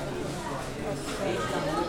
Vietnam,